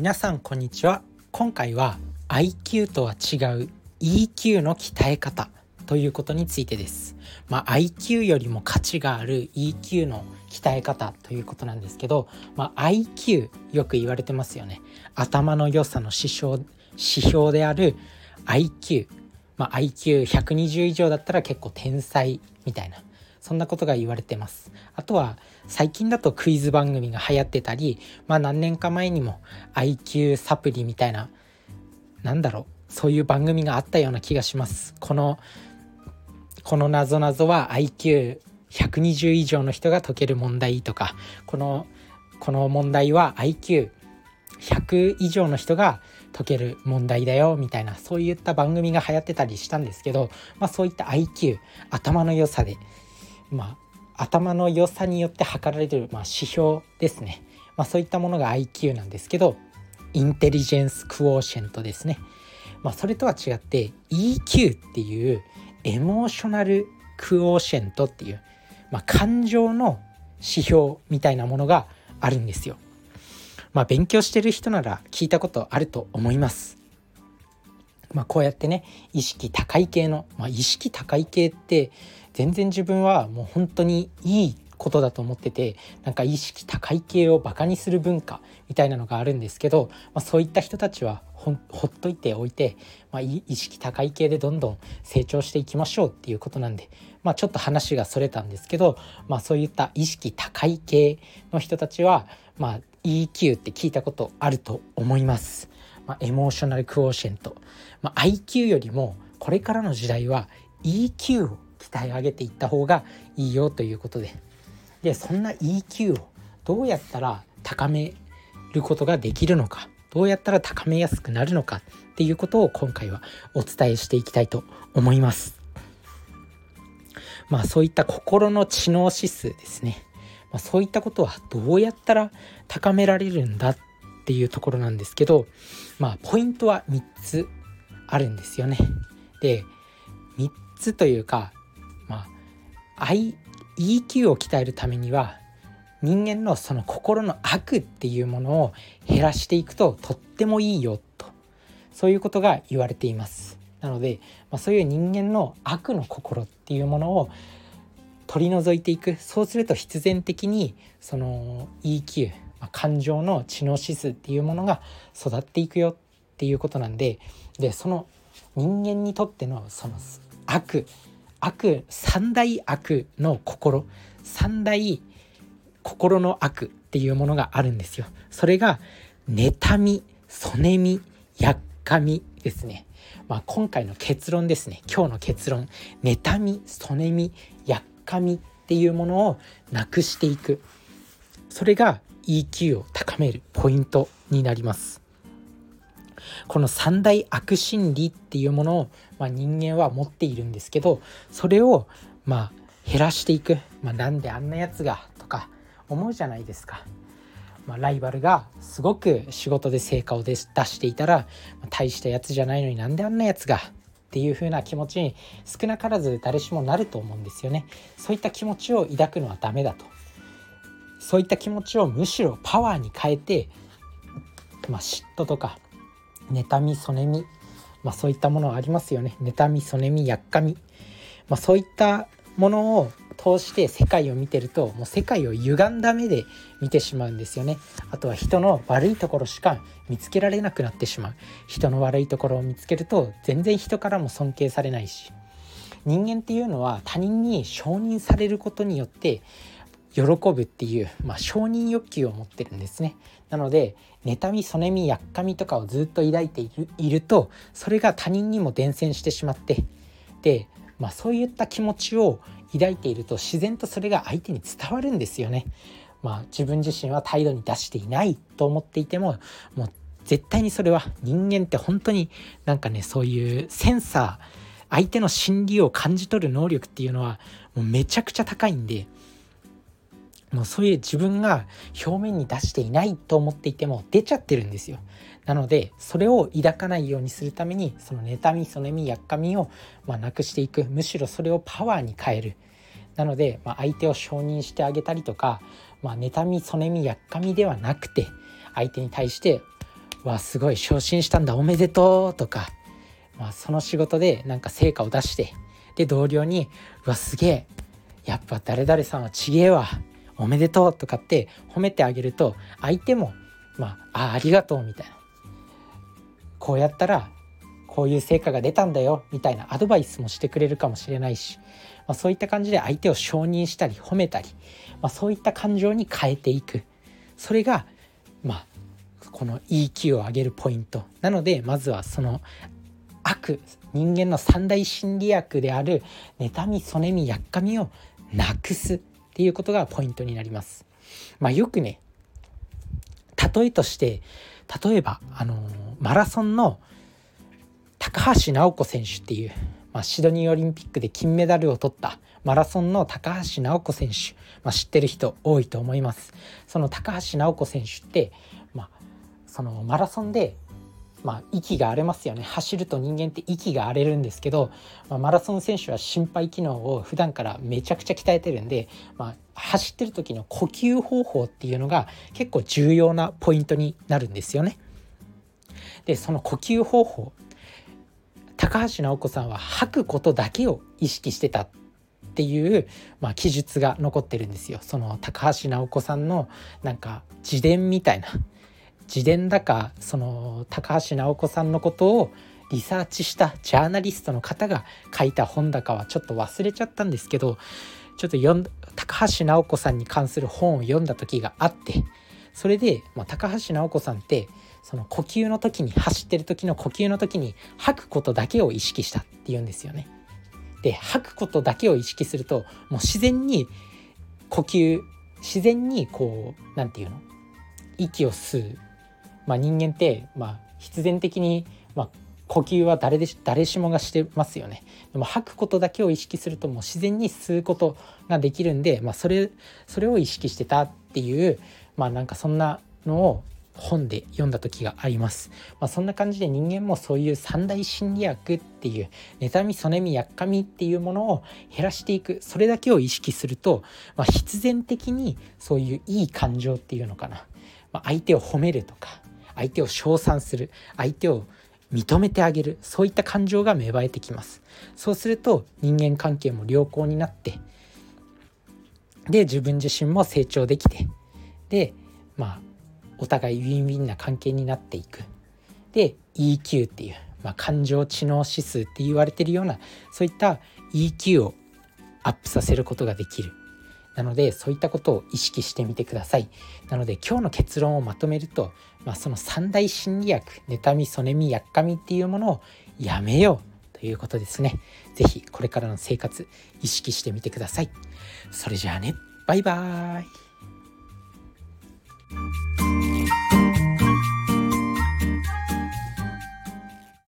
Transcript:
皆さんこんにちは。今回は IQ とは違う EQ の鍛え方ということについてです、まあ、IQ よりも価値がある EQ の鍛え方ということなんですけど、まあ、IQ よく言われてますよね。頭の良さの指標指標である IQ、まあ、IQ120 以上だったら結構天才みたいな。そんなことが言われてます。あとは最近だとクイズ番組が流行ってたりまあ何年か前にも IQ サプリみたいななんだろうそういう番組があったような気がします。このこのなぞなぞは IQ120 以上の人が解ける問題とかこのこの問題は IQ100 以上の人が解ける問題だよみたいなそういった番組が流行ってたりしたんですけど、まあ、そういった IQ 頭の良さでまあ、頭の良さによって測られる、まあ、指標ですね、まあ、そういったものが IQ なんですけど intelligence quotient ですね、まあ、それとは違って EQ っていう emotional quotient っていう、まあ、感情の指標みたいなものがあるんですよ。まあ、勉強してる人なら聞いたことあると思います。まあ、こうやってね意識高い系の、まあ、意識高い系って全然自分はもう本当にいいことだと思っててなんか意識高い系をバカにする文化みたいなのがあるんですけど、まあ、そういった人たちはほほっといておいて、まあ、意識高い系でどんどん成長していきましょうっていうことなんで、まあ、ちょっと話がそれたんですけど、まあ、そういった意識高い系の人たちは、まあ、EQ って聞いたことあると思います。まあ、エモーショナルクオーシェント、まあ、IQ よりもこれからの時代は EQ を鍛え上げていった方がいいよということででそんな EQ をどうやったら高めることができるのかどうやったら高めやすくなるのかっていうことを今回はお伝えしていきたいと思います。まあそういった心の知能指数ですね。まあ、そういったことはどうやったら高められるんだっていうところなんですけど、まあポイントは3つあるんですよね。で3つというか EQ を鍛えるためには人間のその心の悪っていうものを減らしていくととってもいいよとそういうことが言われています。なので、まあ、そういう人間の悪の心っていうものを取り除いていくそうすると必然的にその EQ、ま、感情の知能指数っていうものが育っていくよっていうことなんででその人間にとってのその悪悪三大悪の心三大心の悪っていうものがあるんですよ。それが妬み、そねみ、やっかみですね。まあ、今回の結論ですね。今日の結論。妬み、そねみ、やっかみっていうものをなくしていく。それが EQ を高めるポイントになります。この三大悪心理っていうものを、まあ、人間は持っているんですけどそれをまあ減らしていく、まあ、なんであんなやつがとか思うじゃないですか。まあ、ライバルがすごく仕事で成果を出していたら、まあ、大したやつじゃないのになんであんなやつがっていう風な気持ちに少なからず誰しもなると思うんですよね。そういった気持ちを抱くのはダメだと。そういった気持ちをむしろパワーに変えて、まあ、嫉妬とか妬みそねみ、まあ、そういったものありますよね。妬みそねみやっかみ、まあ、そういったものを通して世界を見てるともう世界を歪んだ目で見てしまうんですよね。あとは人の悪いところしか見つけられなくなってしまう。人の悪いところを見つけると全然人からも尊敬されないし。人間っていうのは他人に承認されることによって喜ぶっていう、まあ、承認欲求を持ってるんですね。なので妬みそねみやっかみとかをずっと抱いているいるとそれが他人にも伝染してしまってで、まあ、そういった気持ちを抱いていると自然とそれが相手に伝わるんですよね。まあ、自分自身は態度に出していないと思っていてももう絶対にそれは人間って本当になんかねそういうセンサー相手の心理を感じ取る能力っていうのはもうめちゃくちゃ高いんでもうそういう自分が表面に出していないと思っていても出ちゃってるんですよ。なのでそれを抱かないようにするためにその妬みそねみやっかみをまあなくしていくむしろそれをパワーに変える。なので、まあ、相手を承認してあげたりとか、まあ、妬みそねみやっかみではなくて相手に対して「わすごい昇進したんだおめでとう」とか、まあ、その仕事でなんか成果を出してで同僚に「うわすげえやっぱ誰々さんはちげえわおめでとう」とかって褒めてあげると相手も「まああありがとう」みたいな。こうやったらこういう成果が出たんだよみたいなアドバイスもしてくれるかもしれないし、まあ、そういった感じで相手を承認したり褒めたり、まあ、そういった感情に変えていく。それがまあこの EQ を上げるポイント。なのでまずはその悪人間の三大心理学である妬みそねみやっかみをなくす。っていうことがポイントになります。まあ、よくね例えとして例えばあのマラソンの高橋尚子選手っていう、まあ、シドニーオリンピックで金メダルを取ったマラソンの高橋尚子選手、まあ、知ってる人多いと思いますその高橋尚子選手って、まあ、そのマラソンでまあ、息が荒れますよね走ると人間って息が荒れるんですけど、まあ、マラソン選手は心肺機能を普段からめちゃくちゃ鍛えてるんで、まあ、走ってる時の呼吸方法っていうのが結構重要なポイントになるんですよね。でその呼吸方法高橋尚子さんは吐くことだけを意識してたっていう、まあ、記述が残ってるんですよ。その高橋尚子さんのなんか自伝みたいな自伝だかその高橋尚子さんのことをリサーチしたジャーナリストの方が書いた本だかはちょっと忘れちゃったんですけどちょっと読ん高橋尚子さんに関する本を読んだ時があってそれで、まあ、高橋尚子さんってその呼吸の時に走ってる時の呼吸の時に吐くことだけを意識したっていうんですよね。で吐くことだけを意識するともう自然に呼吸自然にこう何て言うの？息を吸う、まあ、人間って、まあ、必然的に、まあ、呼吸は誰で誰しもがしてますよね。でも吐くことだけを意識するともう自然に吸うことができるんで、まあ、それそれを意識してたっていうまあなんかそんなのを本で読んだ時があります。まあ、そんな感じで人間もそういう三大心理学っていう妬み、そねみ、やっかみっていうものを減らしていく。それだけを意識すると、まあ、必然的にそういういい感情っていうのかな、まあ、相手を褒めるとか相手を称賛する相手を認めてあげるそういった感情が芽生えてきます。そうすると人間関係も良好になってで自分自身も成長できてでまあお互いウィンウィンな関係になっていく。で EQ っていう、まあ、感情知能指数って言われてるようなそういった EQ をアップさせることができる。なのでそういったことを意識してみてください。なので今日の結論をまとめると、まあ、その三大心理薬妬みそねみやっかみっていうものをやめようということですね。是非これからの生活意識してみてください。それじゃあね。バイバーイ。